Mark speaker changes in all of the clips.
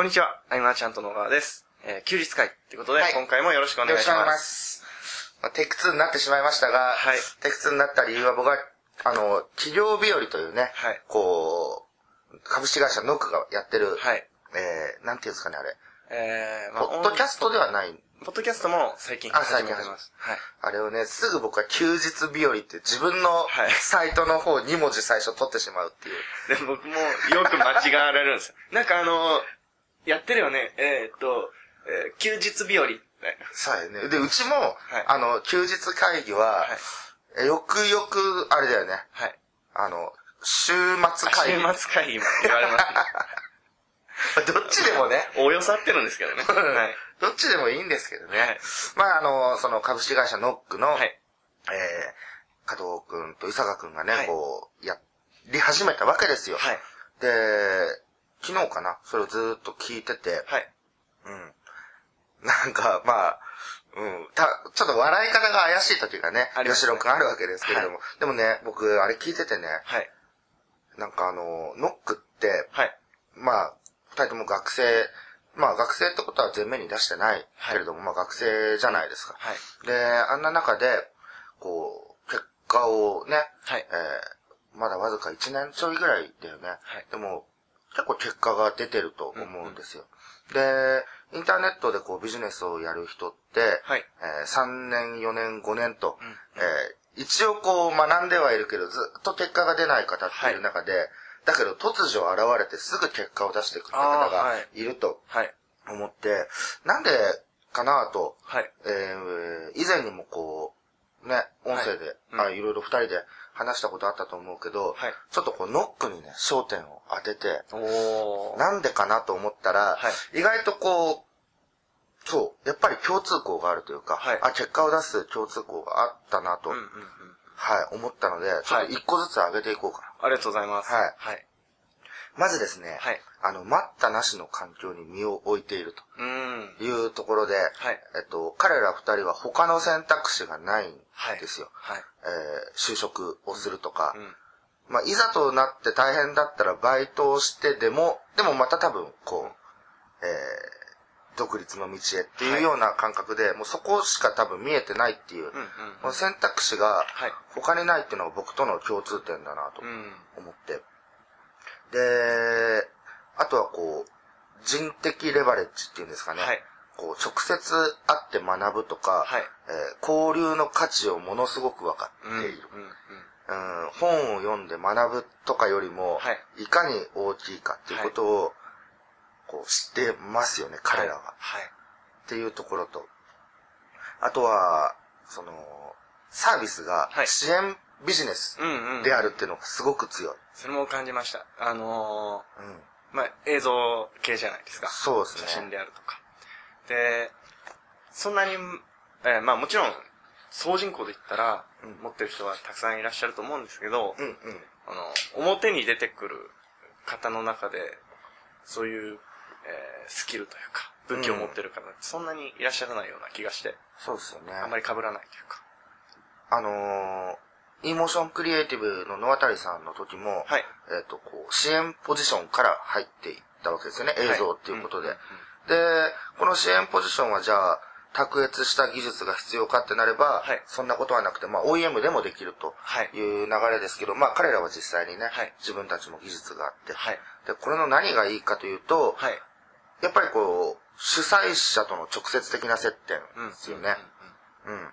Speaker 1: こんにちは、アイマーちゃんと野川です。えー休日会ってことで、
Speaker 2: はい
Speaker 1: 今回もよろしくお願いし
Speaker 2: よろしくお願いし
Speaker 1: ま。
Speaker 2: ますす。まあ、テイク2になってしまいましたが、
Speaker 1: はい
Speaker 2: テイク2になった理由は僕は、あの、企業日和というね、
Speaker 1: はい
Speaker 2: こう、株式会社ノックがやってる、
Speaker 1: はい。
Speaker 2: えー、なんていうんですかね、あれ。
Speaker 1: えー、ま
Speaker 2: ポッドキャストではない。
Speaker 1: ポッドキャストも最近
Speaker 2: あ
Speaker 1: 始めてます。はい。
Speaker 2: あれをね、すぐ僕は休日日和って自分の
Speaker 1: はい
Speaker 2: サイトの方2文字最初取ってしまうっていう。
Speaker 1: で、僕もよく間違われるんですよ。なんかあの、やってるよね、えーっと、えー休日日和。
Speaker 2: そうやね。で、うちも、
Speaker 1: い
Speaker 2: あの、休日会議は、
Speaker 1: はい。
Speaker 2: えよくよく、あれだよね。
Speaker 1: はい。
Speaker 2: あの、週末会議。
Speaker 1: 週末会議も言われます、
Speaker 2: どっちでもね。
Speaker 1: ね。およそ合ってるんですけどね。はい。
Speaker 2: どっちでもいいんですけどね。
Speaker 1: はい
Speaker 2: まあ、あの、その株式会社ノックの、
Speaker 1: はい。
Speaker 2: えー、加藤くんと伊坂くんがね、
Speaker 1: はい
Speaker 2: こう、やり始めたわけですよ。
Speaker 1: はい。
Speaker 2: で、昨日かな、それをずーっと聞いてて、
Speaker 1: はい。
Speaker 2: うん。なんか、まあ、うん、た、ちょっと笑い方が怪しい時がね、吉野くんあるわけですけれども、でもね、僕、あれ聞いててね、
Speaker 1: はい。
Speaker 2: なんかあの、ノックって、
Speaker 1: はい。
Speaker 2: まあ、二人とも学生、まあ学生ってことは前面に出してないけれども、まあ学生じゃないですか。
Speaker 1: はい。
Speaker 2: で、あんな中で、こう、結果をね、
Speaker 1: はい
Speaker 2: えーまだわずか1年ちょいぐらいだよね。
Speaker 1: はい
Speaker 2: でも、結構結果が出てると思うんですよ。で、インターネットでこうビジネスをやる人って、
Speaker 1: はい。
Speaker 2: えー3年、4年、5年と、
Speaker 1: ん
Speaker 2: えー一応こう学んではいるけど、ずっと結果が出ない方っている中で、だけど突如現れてすぐ結果を出していくって方が
Speaker 1: い
Speaker 2: いると
Speaker 1: はい。
Speaker 2: 思って、なんでかなと、
Speaker 1: はい。
Speaker 2: えー以前にもこう、ね、音声で、
Speaker 1: はい。うん。
Speaker 2: あいろいろ二人で話したことあったと思うけど、
Speaker 1: はい
Speaker 2: ちょっとこうノックにね、焦点を当てて。なんでかなと思ったら、
Speaker 1: は
Speaker 2: 意外とこう、そう、やっぱり共通項があるというか、
Speaker 1: はい
Speaker 2: あ、結果を出す共通項があったなと、
Speaker 1: うんうんうん。
Speaker 2: はい、思ったので、ちょっと一個ずつ上げていこうかな。
Speaker 1: ありがとうございます。
Speaker 2: はい
Speaker 1: はい。
Speaker 2: まずですね、
Speaker 1: はい
Speaker 2: あの、待ったなしの環境に身を置いている。というところで、
Speaker 1: はい。
Speaker 2: えっと、彼ら二人は他の選択肢がないんですよ。
Speaker 1: はい。
Speaker 2: えー就職をするとか、
Speaker 1: うん。
Speaker 2: まあ、いざとなって大変だったらバイトをしてでも、でもまた多分、こう、えー独立の道へっていうような感覚で、もうそこしか多分見えてないっていう、
Speaker 1: うんうん。
Speaker 2: 選択肢が
Speaker 1: はい
Speaker 2: 他にないっていうのが僕との共通点だなと
Speaker 1: うん。
Speaker 2: 思って。で、あとはこう、人的レバレッジっていうんですかね。
Speaker 1: はい
Speaker 2: こう、直接会って学ぶとか、
Speaker 1: はい
Speaker 2: えー交流の価値をものすごく分か
Speaker 1: うん。うん。
Speaker 2: っている。うん本を読んで学ぶとかよりも、
Speaker 1: はい
Speaker 2: い、かに大きいかっていうことを、こう知ってますよね、彼らは。
Speaker 1: はい。
Speaker 2: っていうところと。あとは、その、サービスが
Speaker 1: はい
Speaker 2: 支援ビジネス
Speaker 1: うんうん。
Speaker 2: であるっていうのがすごく強い。
Speaker 1: それも感じました。あの
Speaker 2: うん。
Speaker 1: ー、まあ、映像系じゃないですか。
Speaker 2: そうですね
Speaker 1: 写真であるとか。で、そんなに、えーまあもちろん、総人口で言ったら、
Speaker 2: うん
Speaker 1: 持ってる人はたくさんいらっしゃると思うんですけど、
Speaker 2: うんうん。
Speaker 1: あの、表に出てくる方の中で、そういう、えースキルというか、武器を持ってる方ってそんなにいらっしゃらないような気がして、
Speaker 2: そうですよね。
Speaker 1: あんまり被らないというか。
Speaker 2: あのー、イモーションクリエイティブの野渡さんの時も、
Speaker 1: はい。
Speaker 2: えっ、と、こう、支援ポジションから入っていったわけですよね、映像っていうことで。
Speaker 1: はい
Speaker 2: で、この支援ポジションはじゃあ、卓越した技術が必要かってなれば、
Speaker 1: はい
Speaker 2: そんなことはなくて、まあ OEM でもできると
Speaker 1: はい
Speaker 2: いう流れですけど、まあ彼らは実際にね、
Speaker 1: はい
Speaker 2: 自分たちも技術があって、
Speaker 1: はい。
Speaker 2: で、これの何がいいかというと、
Speaker 1: はい。
Speaker 2: やっぱりこう、主催者との直接的な接点ですよね。うん。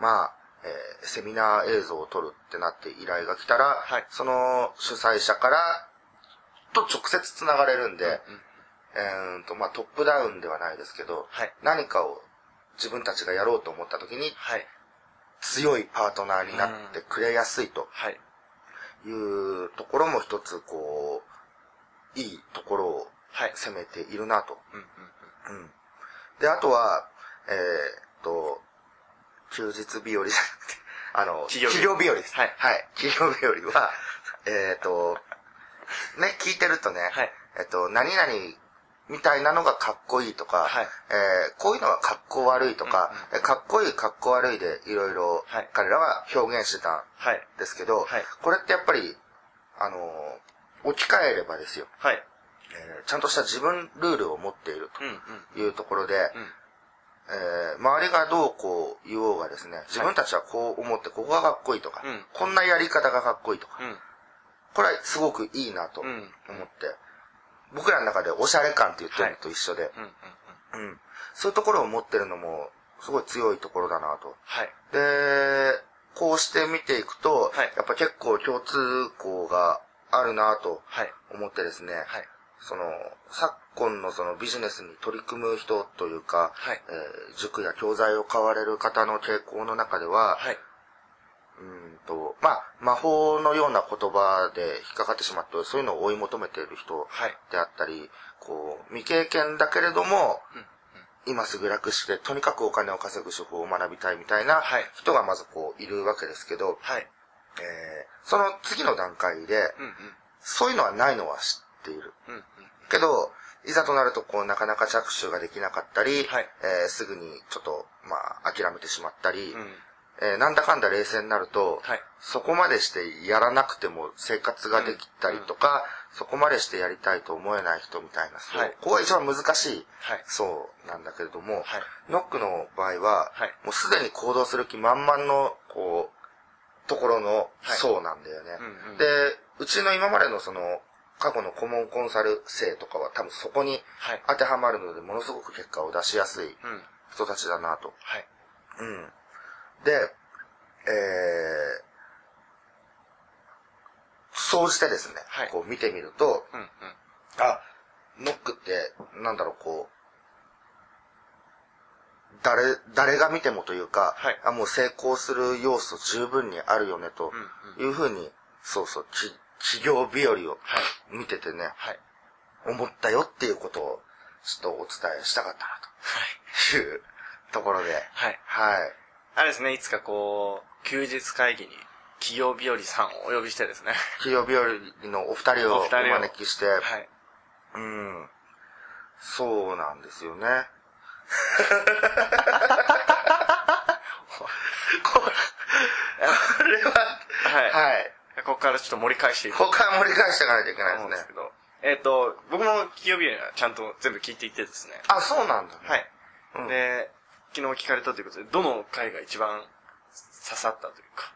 Speaker 2: まあ、えーセミナー映像を撮るってなって依頼が来たら、
Speaker 1: はい
Speaker 2: その主催者からと直接つながれるんで、
Speaker 1: うんうん
Speaker 2: えーんと、まあトップダウンではないですけど、
Speaker 1: はい
Speaker 2: 何かを自分たちがやろうと思った時に
Speaker 1: はい。
Speaker 2: 強いパートナーになってくれやすいと
Speaker 1: はい。
Speaker 2: いうところも一つこう、いいところを
Speaker 1: はい。
Speaker 2: 攻めているなと。
Speaker 1: うんうんうん
Speaker 2: うん。で、あとは、えーっと、休日日和じゃなくて、あの、
Speaker 1: 企業日
Speaker 2: 和です。
Speaker 1: はい
Speaker 2: はい。企業日和は、えーっと、ね、聞いてるとね、
Speaker 1: はい
Speaker 2: えっと、何々みたいなのがかっこいいとか、
Speaker 1: はい
Speaker 2: えーこういうのはかっこ悪いとか、
Speaker 1: うん
Speaker 2: えかっこいいかっこ悪いでいろいろ
Speaker 1: はい
Speaker 2: 彼らは表現してたん
Speaker 1: はい。
Speaker 2: ですけど、
Speaker 1: はい
Speaker 2: これってやっぱり、あの、置き換えればですよ。
Speaker 1: はい。
Speaker 2: えーちゃんとした自分ルールを持っている
Speaker 1: うんうん。
Speaker 2: というところで、
Speaker 1: うん
Speaker 2: えー周りがどうこう言おうがですね、自分たちはこう思って、ここがかっこいいとか、
Speaker 1: うん
Speaker 2: こんなやり方がかっこいいとか、
Speaker 1: うん。
Speaker 2: これはすごくいいなと
Speaker 1: うん
Speaker 2: 思って、僕らの中でおしゃれ感って言ってるのと一緒で、
Speaker 1: うん
Speaker 2: そういうところを持ってるのも、すごい強いところだなと。
Speaker 1: はい。
Speaker 2: で、こうして見ていくと、
Speaker 1: はい
Speaker 2: やっぱ結構共通項があるなと
Speaker 1: はい。
Speaker 2: 思ってですね、
Speaker 1: はい。
Speaker 2: その、昨今のそのビジネスに取り組む人というか、
Speaker 1: はい
Speaker 2: えー塾や教材を買われる方の傾向の中では、
Speaker 1: はい。
Speaker 2: うんと、まあ、魔法のような言葉で引っかかってしまって、そういうのを追い求めている人
Speaker 1: はい。
Speaker 2: であったり、こう、未経験だけれども、
Speaker 1: うん
Speaker 2: 今すぐ楽して、とにかくお金を稼ぐ手法を学びたいみたいな
Speaker 1: はい
Speaker 2: 人がまずこう、いるわけですけど、
Speaker 1: はい。
Speaker 2: えーその次の段階で、
Speaker 1: うんうん。
Speaker 2: そういうのはないのは知っている。
Speaker 1: うんうん。
Speaker 2: けど、いざとなるとこう、なかなか着手ができなかったり、
Speaker 1: はい
Speaker 2: えーすぐにちょっと、まあ、諦めてしまったり、
Speaker 1: うん。
Speaker 2: えーなんだかんだ冷静になると、
Speaker 1: はい。
Speaker 2: そこまでしてやらなくても生活ができたりとか、そこまでしてやりたいと思えない人みたいな、そう
Speaker 1: はい
Speaker 2: ここが一番難しい
Speaker 1: はい。
Speaker 2: そうなんだけれども、
Speaker 1: はい。
Speaker 2: ノックの場合は、
Speaker 1: はい
Speaker 2: もうすでに行動する気満々の、こう、ところのそうなんだよね。
Speaker 1: うんうん
Speaker 2: で、うちの今までのその、過去の顧問コンサル生とかは多分そこに
Speaker 1: はい。
Speaker 2: 当てはまるので、ものすごく結果を出しやすい
Speaker 1: うん。
Speaker 2: 人たちだなと。
Speaker 1: はい。
Speaker 2: うん。で、えー、総じてですね、
Speaker 1: はい
Speaker 2: こう見てみると、
Speaker 1: うんうん。
Speaker 2: あ、ノックって、なんだろう、こう、誰、誰が見てもというか、
Speaker 1: はい
Speaker 2: あ、もう成功する要素十分にあるよね、と
Speaker 1: うんうん。
Speaker 2: いうふうに、そうそう、き企業日和を
Speaker 1: はい。
Speaker 2: 見ててね、
Speaker 1: はい。
Speaker 2: 思ったよっていうことを、ちょっとお伝えしたかったな、というところで、
Speaker 1: はい。
Speaker 2: はい。
Speaker 1: あれですね、いつかこう、休日会議に、企業日和さんをお呼びしてですね。
Speaker 2: 企業日和のお二人をお招きして、
Speaker 1: はい。
Speaker 2: うん。そうなんですよね。これは、
Speaker 1: はい。
Speaker 2: はい。
Speaker 1: ここからちょっと盛り返していこう
Speaker 2: 他は盛り返していかないといけないでね。
Speaker 1: ですすけど。えっ、と、僕も企業日和はちゃんと全部聞いていてですね。
Speaker 2: あ、そうなんだ、ね。
Speaker 1: はい。
Speaker 2: うん
Speaker 1: で、昨日聞かれたということで、どの回が一番刺さったというか、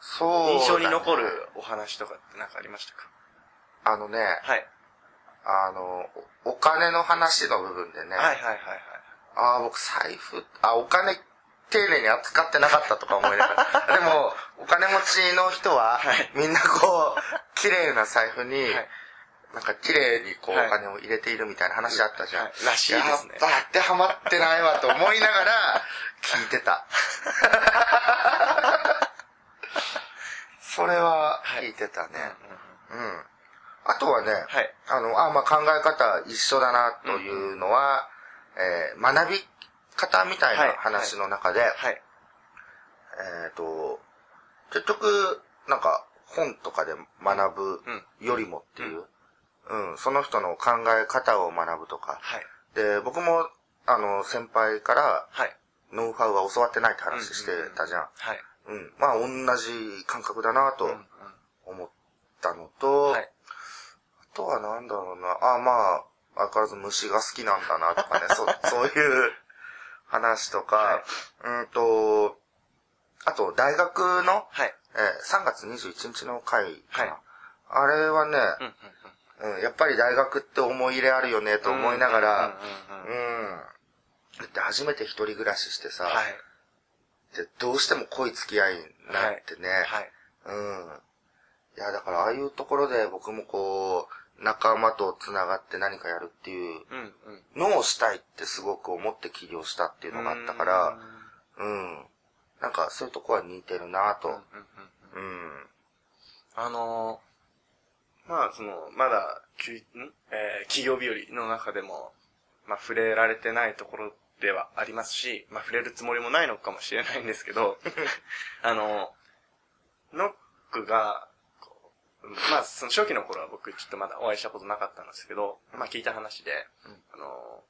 Speaker 2: そうだね、
Speaker 1: 印象に残るお話とかって何かありましたか？
Speaker 2: あのね、
Speaker 1: はい。
Speaker 2: あの、おお金の話の部分でね、
Speaker 1: はいはいはいはい。
Speaker 2: ああ、僕財布、あ、お金丁寧に扱ってなかったとか思いながら。でも、お金持ちの人は、
Speaker 1: はい
Speaker 2: みんなこう、綺麗な財布に、
Speaker 1: はい
Speaker 2: なんか綺麗にこう、
Speaker 1: はい
Speaker 2: お金を入れているみたいな話あったじゃん。
Speaker 1: はいらしいですね
Speaker 2: やっぱ当てはまってないわと思いながら、聞いてた。それは聞いてたね。うん。あとはね、
Speaker 1: はい。
Speaker 2: あの、あ、まあ考え方一緒だなというのは、えー学び方みたいな話の中で、
Speaker 1: はい。
Speaker 2: えっ、と、結局、なんか本とかで学ぶよりもっていう、うん、その人の考え方を学ぶとか、
Speaker 1: はい。
Speaker 2: で、僕も、あの、先輩から
Speaker 1: はい。
Speaker 2: ノウハウは教わってないって話してたじゃん。
Speaker 1: はい。
Speaker 2: うん。まあ、同じ感覚だなと
Speaker 1: うんうん
Speaker 2: 思ったのと、
Speaker 1: はい。
Speaker 2: あとはなんだろうな。あ、まあ、相変わらず虫が好きなんだなとかね、そ そういう話とか、
Speaker 1: はい
Speaker 2: うんと、あと、大学の、
Speaker 1: はい。
Speaker 2: えー3月21日の回かな。
Speaker 1: はい
Speaker 2: あれはね、
Speaker 1: うんうん
Speaker 2: うん、やっぱり大学って思い入れあるよねと思いながら、
Speaker 1: うん。
Speaker 2: だって初めて一人暮らししてさ、
Speaker 1: はい。
Speaker 2: でどうしても濃い付き合いになってね、
Speaker 1: はい。
Speaker 2: うん。いや、だからああいうところで僕もこう、仲間と繋がって何かやるっていう。のをしたいってすごく思って起業したっていうのがあったから、うん。なんかそういうとこは似てるなと。
Speaker 1: うん。あのー、まあ、その、まだ、きゅん？えー企業日和の中でも、まあ、触れられてないところではありますし、まあ、触れるつもりもないのかもしれないんですけど、あの、ノックが、まあ、その初期の頃は僕ちょっとまだお会いしたことなかったんですけど、まあ、聞いた話で、あの、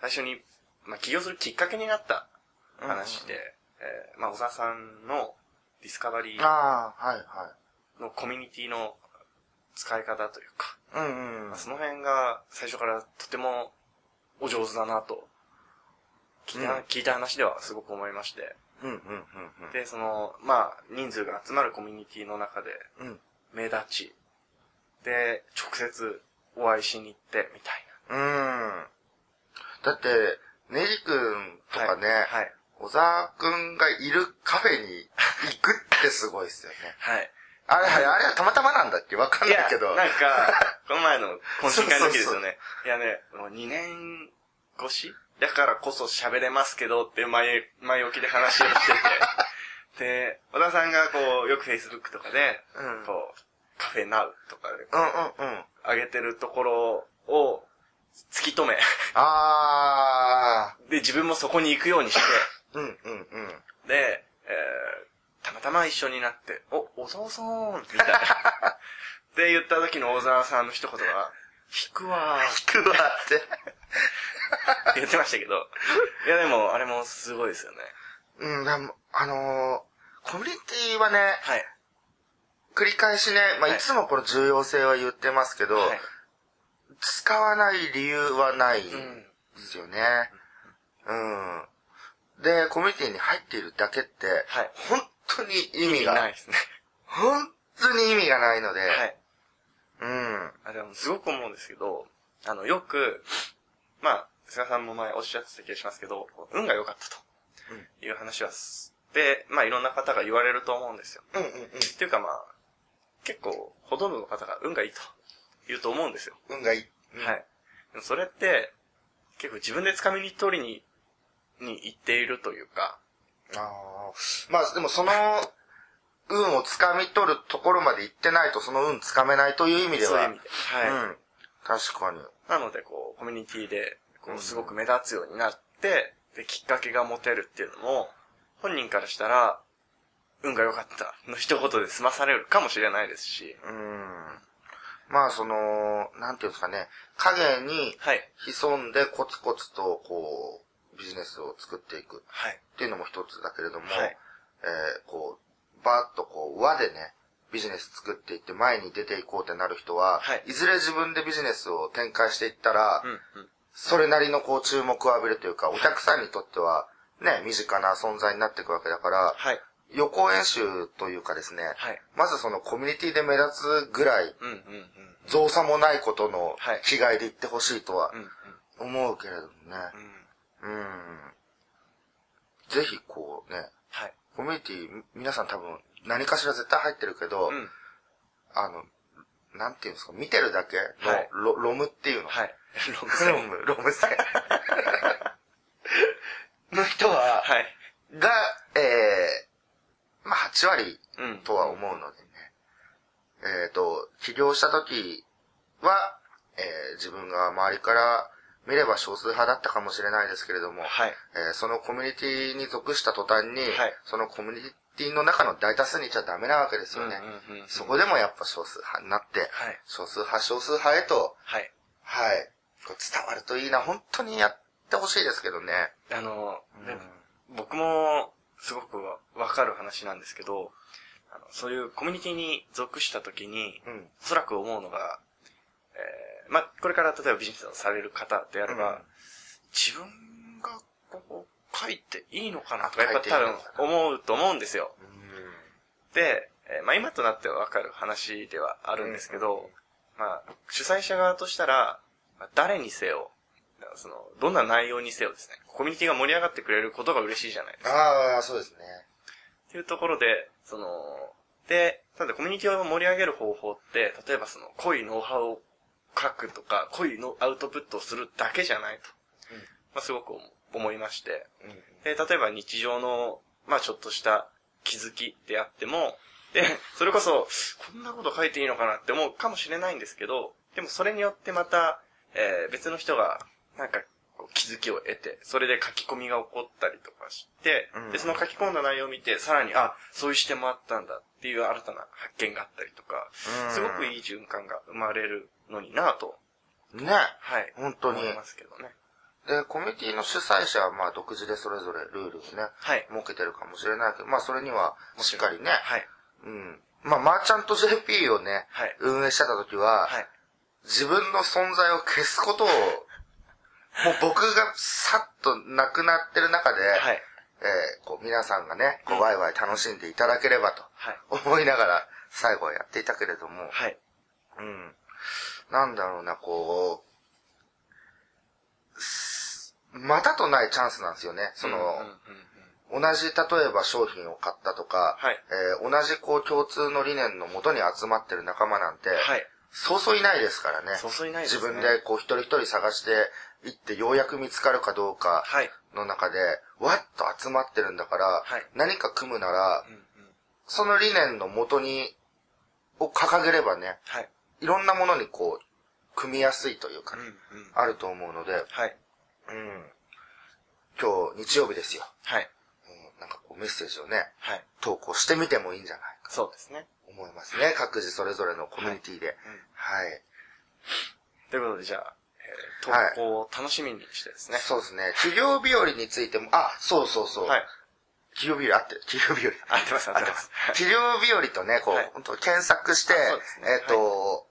Speaker 1: 最初に、まあ、起業するきっかけになった話で、えーまあ、小沢さんのディスカバリー
Speaker 2: ああ、はいは
Speaker 1: のコミュニティの使い方というか、
Speaker 2: うんうん
Speaker 1: まあ。その辺が最初からとてもお上手だなと、聞いた、
Speaker 2: うん。
Speaker 1: 聞いた話ではすごく思いまして。
Speaker 2: うんうんうん。
Speaker 1: で、その、まあ、人数が集まるコミュニティの中で、
Speaker 2: うん。うん。
Speaker 1: 目立ち、で、直接お会いしに行って、みたい
Speaker 2: うん。だって、ネギくんと
Speaker 1: な。
Speaker 2: かね、
Speaker 1: はい。はい。
Speaker 2: 小沢くんがいるカフェに行くってすごいっすよね。
Speaker 1: はい。
Speaker 2: あれ、あれあれはたまたまなんだっけ？わかんないけど。
Speaker 1: なんか、この前の懇親会の時ですよね。
Speaker 2: そう
Speaker 1: いやね、もう2年越し？だからこそ喋れますけどって前、前置きで話をしてて。で、小田さんがこう、よく Facebook とかで、
Speaker 2: うん
Speaker 1: こう、カフェナウとかで
Speaker 2: うんうんうん。
Speaker 1: 上げてるところを突き止め、
Speaker 2: あ
Speaker 1: で、自分もそこに行くようにして、
Speaker 2: ー。うんうんうん。
Speaker 1: で、えー、たまたま一緒になって、お、小沢さんみたいな。って言った時の小沢さんの一言が、引くわー
Speaker 2: 聞くわって。
Speaker 1: 言ってましたけど。いやでも、あれもすごいですよね。
Speaker 2: うん、でも、あのー、コミュニティはね、
Speaker 1: はい。
Speaker 2: 繰り返しね、まあ、
Speaker 1: はい
Speaker 2: いつもこの重要性は言ってますけど、
Speaker 1: はい。
Speaker 2: 使わない理由はないん
Speaker 1: うん。
Speaker 2: ですよね。うん。で、コミュニティに入っているだけって、
Speaker 1: はい。
Speaker 2: 本当に意味が、
Speaker 1: ないですね。
Speaker 2: 本当に意味がないので、
Speaker 1: はい。
Speaker 2: うん。
Speaker 1: あ、でも、すごく思うんですけど、あの、よく、まあ、菅さんも前おっしゃってた気がしますけど、運が良かったという話はす、で、まあ、いろんな方が言われると思うんですよ。
Speaker 2: うんうんうん。
Speaker 1: っていうかまあ、結構、ほとんどの方が運がいいと言うと思うんですよ。
Speaker 2: 運がいい。
Speaker 1: はい。でもそれって、結構自分で掴みに取りに、に行っているというか、
Speaker 2: ああ。まあ、でもその、運を掴み取るところまで行ってないと、その運掴めないという意味では。
Speaker 1: そういう意味で。はい。
Speaker 2: うん。確かに。
Speaker 1: なので、こう、コミュニティで、こ
Speaker 2: う
Speaker 1: すごく目立つようになって、で、きっかけが持てるっていうのも、本人からしたら、運が良かったの一言で済まされるかもしれないですし、
Speaker 2: うん。まあ、その、なんていうんですかね、影に
Speaker 1: はい。
Speaker 2: 潜んでコツコツと、こう、ビジネスを作っていく
Speaker 1: はい。
Speaker 2: っていうのも一つだけれども、
Speaker 1: はい
Speaker 2: えーこう、バーッとこう、輪でね、ビジネス作っていって前に出ていこうってなる人は、
Speaker 1: はい
Speaker 2: ずれ自分でビジネスを展開していったら、
Speaker 1: うん、うん。
Speaker 2: それなりのこう注目を浴びるというか、お客さんにとっては、ね、身近な存在になっていくわけだから、
Speaker 1: はい。
Speaker 2: 予行演習というかですね、
Speaker 1: はい。
Speaker 2: まずそのコミュニティで目立つぐらい、
Speaker 1: うん、うん、うん。
Speaker 2: 造作もないことの
Speaker 1: はい
Speaker 2: 気概で言ってほしいとは。思うけれどもね。
Speaker 1: うん。
Speaker 2: うん。ぜひこうね、
Speaker 1: はい。
Speaker 2: コミュニティ、皆さん多分何かしら絶対入ってるけど、
Speaker 1: うん。
Speaker 2: あの、なんていうんですか、見てるだけの、
Speaker 1: はい
Speaker 2: ロロムっていうの。
Speaker 1: はい。ロム
Speaker 2: ロ
Speaker 1: 線。
Speaker 2: ム、ロム線。の人は、
Speaker 1: はい。
Speaker 2: が、えー、まあ8割
Speaker 1: うん。
Speaker 2: とは思うのでね。えっ、と、起業した時は、えー自分が周りから見れば少数派だったかもしれないですけれども、
Speaker 1: はい。
Speaker 2: えーそのコミュニティに属した途端に、
Speaker 1: はい
Speaker 2: そのコミュニティの中の大多数にいちゃダメなわけですよね。
Speaker 1: うんうんうんうん
Speaker 2: そこでもやっぱ少数派になって、
Speaker 1: はい。
Speaker 2: 少数派、少数派へと、
Speaker 1: はい。
Speaker 2: はい、こう伝わるといいな、本当にやってほしいですけどね。
Speaker 1: あの、ね
Speaker 2: うん
Speaker 1: 僕も、すごくわわかる話なんですけど、あのそういうコミュニティに属した時に、
Speaker 2: うん。
Speaker 1: おそらく思うのが、えー、まあ、これから例えばビジネスをされる方であれば、
Speaker 2: うん
Speaker 1: 自分がこう書いていいのかなとか、やっぱ多分思うと思うんですよ。で、えーまあ今となってはわかる話ではあるんですけど、まあ主催者側としたら、まあ誰にせよ、その、どんな内容にせよですね、コミュニティが盛り上がってくれることが嬉しいじゃないですか。
Speaker 2: ああ、そうですね。
Speaker 1: っていうところで、その、で、なのでコミュニティを盛り上げる方法って、例えばその、濃いノウハウを書くとか、濃いのアウトプットをするだけじゃないと。
Speaker 2: うん
Speaker 1: まあすごく思思いまして。
Speaker 2: うん。
Speaker 1: で、例えば日常の、まあちょっとした気づきであっても、で、それこそ、こんなこと書いていいのかなって思うかもしれないんですけど、でもそれによってまた、えー別の人が、なんか、気づきを得て、それで書き込みが起こったりとかして、
Speaker 2: うん
Speaker 1: で、その書き込んだ内容を見て、さらに、あ、そういう視点もあったんだっていう新たな発見があったりとか、すごくいい循環が生まれるのになぁと、
Speaker 2: ね。
Speaker 1: はい。
Speaker 2: 本当に
Speaker 1: 思いますけどね。
Speaker 2: で、コミュニティの主催者はまあ独自でそれぞれルールをね、
Speaker 1: はい。
Speaker 2: 設けてるかもしれないけど、まあそれにはしっかりね、
Speaker 1: はい。
Speaker 2: うん、まあ、マーチャント JP をね、
Speaker 1: はい
Speaker 2: 運営してた時は、
Speaker 1: はい。
Speaker 2: 自分の存在を消すことを、もう僕がさっとなくなってる中で、
Speaker 1: はい。
Speaker 2: えーこう皆さんがね、こうワイワイ楽しんでいただければと
Speaker 1: はい。
Speaker 2: 思いながら最後はやっていたけれども、
Speaker 1: はい。
Speaker 2: うん。なんだろうな、こう、すまたとないチャンスなんですよね。その、同じ、例えば商品を買ったとか、
Speaker 1: はい
Speaker 2: えー同じこう共通の理念のもとに集まってる仲間なんて、
Speaker 1: はい。
Speaker 2: そうそういないですからね。
Speaker 1: そうそういないですね
Speaker 2: 自分でこう一人一人探していってようやく見つかるかどうか
Speaker 1: はい。
Speaker 2: の中で、わっと集まってるんだから、
Speaker 1: はい
Speaker 2: 何か組むなら
Speaker 1: う、んうん。
Speaker 2: その理念のもとに、を掲げればね、
Speaker 1: はい。
Speaker 2: いろんなものにこう、組みやすいというかね、
Speaker 1: うんうん。
Speaker 2: あると思うので、
Speaker 1: はい。
Speaker 2: うん。今日日曜日ですよ。
Speaker 1: はい。
Speaker 2: うん、なんかこうメッセージをね、
Speaker 1: はい。
Speaker 2: 投稿してみてもいいんじゃないか
Speaker 1: そうですね。
Speaker 2: と思いますね。各自それぞれのコミュニティで。
Speaker 1: うん。
Speaker 2: はい。
Speaker 1: ということで、じゃあ、投稿を楽しみにしてですね。
Speaker 2: そうですね。企業日和についても、あ、そうそうそう。
Speaker 1: はい。
Speaker 2: 企業日和合ってる？企業日和。
Speaker 1: 合ってます合ってます
Speaker 2: 企業日和とね、こう、
Speaker 1: はい
Speaker 2: 本当検索して、
Speaker 1: ね
Speaker 2: えっ、と、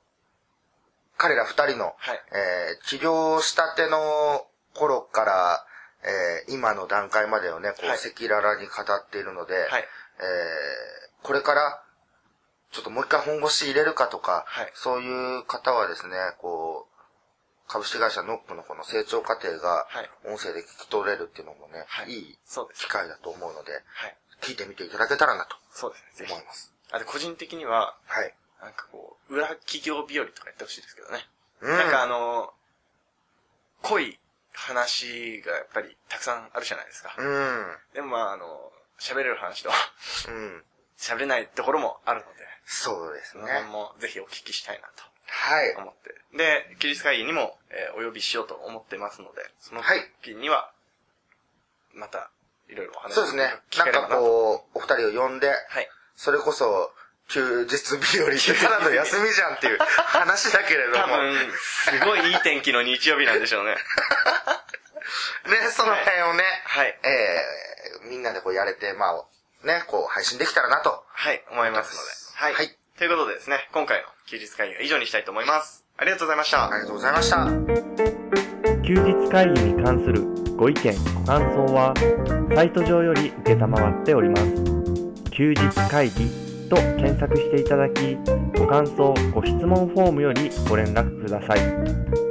Speaker 2: 彼ら二人の、
Speaker 1: はい
Speaker 2: えー起業したての頃から、えー今の段階までをね、こう、
Speaker 1: はい
Speaker 2: 赤裸々に語っているので、
Speaker 1: はい。
Speaker 2: えーこれから、ちょっともう一回本腰入れるかとか、
Speaker 1: はい
Speaker 2: そういう方はですね、こう、株式会社ノックのこの成長過程が
Speaker 1: はい、
Speaker 2: 音声で聞き取れるっていうのもね、
Speaker 1: はい
Speaker 2: いい機会だと思うので、
Speaker 1: はい。
Speaker 2: 聞いてみていただけたらなと
Speaker 1: そうですね、
Speaker 2: 思い。ます。
Speaker 1: あと、個人的には、
Speaker 2: はい。
Speaker 1: なんかこう、裏企業日和とかやってほしいですけどね。
Speaker 2: うん
Speaker 1: なんかあの、濃い話がやっぱりたくさんあるじゃないですか。
Speaker 2: うん。
Speaker 1: でもまああの、喋れる話と
Speaker 2: うん。
Speaker 1: 喋れないところもあるので、
Speaker 2: そうですね。
Speaker 1: もぜひお聞きしたいなと
Speaker 2: はい。
Speaker 1: 思って。で、キリス会議にも、えーお呼びしようと思ってますので、その
Speaker 2: はい
Speaker 1: 時には、また、いろいろお話
Speaker 2: そうですね。なんか。こう、お二人を呼んで、
Speaker 1: はい。
Speaker 2: それこそ、休日日和ってただの休みじゃんっていう話だけれども、
Speaker 1: 多分、すごいいい天気の日曜日なんでしょうね。
Speaker 2: ね、その辺をね、
Speaker 1: はい。
Speaker 2: えー、みんなでこうやれて、まあ、ね、こう配信できたらなと。
Speaker 1: はい、思いますので。はい。
Speaker 2: はい
Speaker 1: ということでですね、今回の休日会議は以上にしたいと思います。ありがとうございました。
Speaker 2: ありがとうございました。
Speaker 3: 休日会議に関するご意見ご感想はサイト上より承っております休日会議と検索していただきご感想ご質問フォームよりご連絡ください